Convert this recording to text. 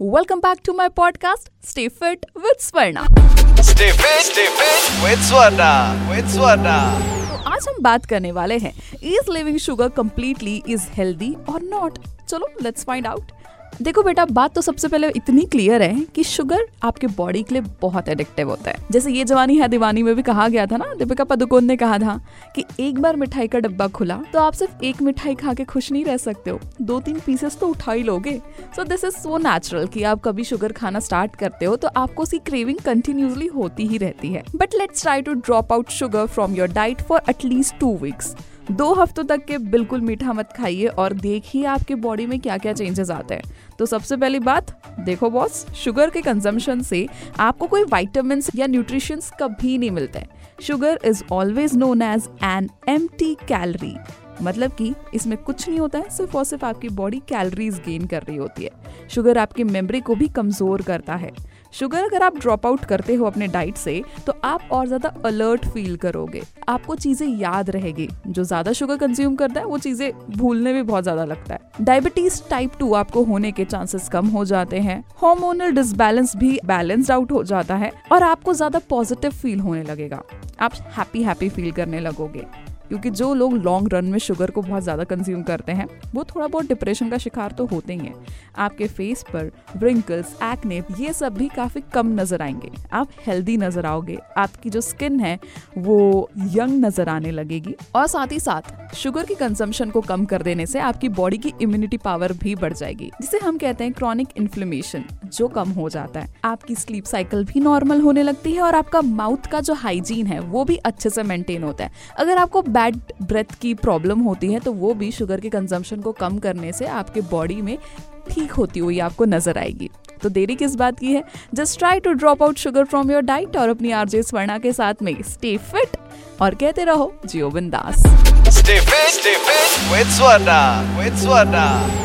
Welcome back to my podcast stay fit Swarna stay fit stay fit with Swarna with Swarna आज हम बात करने वाले हैं is living sugar completely is healthy और not चलो लेट्स फाइंड आउट देखो बेटा, बात तो सबसे पहले इतनी क्लियर है कि शुगर आपके बॉडी के लिए बहुत एडिक्टिव होता है। जैसे ये जवानी है, दीवानी में भी कहा गया था ना, दीपिका पदुकोण ने कहा था कि एक बार मिठाई का डब्बा खुला तो आप सिर्फ़ एक मिठाई खा के खुश नहीं रह सकते हो। दो तीन पीसेस तो उठा ही लोगे। So this is so natural कि आप कभी शुगर खाना स्टार्ट करते हो तो आपको उसकी क्रेविंग कंटिन्यूसली होती ही रहती है। But let's try to drop out sugar from your diet for at least two weeks दो हफ्तों तक के बिल्कुल मीठा मत खाइए और देखिए आपके बॉडी में क्या क्या चेंजेस आते हैं। तो सबसे पहली बात, देखो बॉस शुगर के कंजम्पशन से आपको कोई वाइटामिन या न्यूट्रिशंस कभी नहीं मिलते। Sugar is always known as an M calorie मतलब कि इसमें कुछ नहीं होता है, सिर्फ़ और सिर्फ़ आपकी बॉडी कैलोरीज गेन कर रही होती है। शुगर आपकी मेमोरी को भी कमज़ोर करता है। शुगर अगर आप ड्रॉप आउट करते हो अपने डाइट से तो आप और ज़्यादा अलर्ट फील करोगे। आपको चीज़ें याद रहेगी। जो ज़्यादा शुगर कंज्यूम करता है, वो चीज़ें भूलने में बहुत ज़्यादा लगता है। डायबिटीज़ टाइप टू आपको होने के चांसेस कम हो जाते हैं। हॉर्मोनल डिसबैलेंस भी बैलेंस्ड आउट हो जाता है और आपको ज़्यादा पॉजिटिव फील होने लगेगा। आप हैप्पी हैप्पी फील करने लगोगे। क्योंकि जो लोग लॉन्ग रन में शुगर को बहुत ज़्यादा कंज्यूम करते हैं, वो थोड़ा बहुत डिप्रेशन का शिकार तो होते ही हैं। आपके फेस पर व्रिंकल्स एक्ने ये सब भी काफ़ी कम नज़र आएँगे। आप हेल्दी नज़र आओगे, आपकी जो स्किन है, वो यंग नज़र आने लगेगी और साथ ही साथ शुगर की कंजम्पशन को कम कर देने से आपकी बॉडी की इम्यूनिटी पावर भी बढ़ जाएगी। जिसे हम कहते हैं क्रॉनिक इन्फ्लेमेशन जो कम हो जाता है। आपकी स्लीप साइकिल भी नॉर्मल होने लगती है और आपका माउथ का जो हाइजीन है, वो भी अच्छे से मेंटेन होता है। अगर आपको बैड ब्रेथ की प्रॉब्लम होती है तो वो भी शुगर के कंजम्पशन को कम करने से आपके बॉडी में ठीक होती हुई आपको नज़र आएगी। तो देरी किस बात की है? Just try to drop out sugar from your diet और अपनी आरजे स्वर्णा के साथ में स्टे फिट और कहते रहो जियो बिंदास stay fit stay fit with Swarna with Swarna.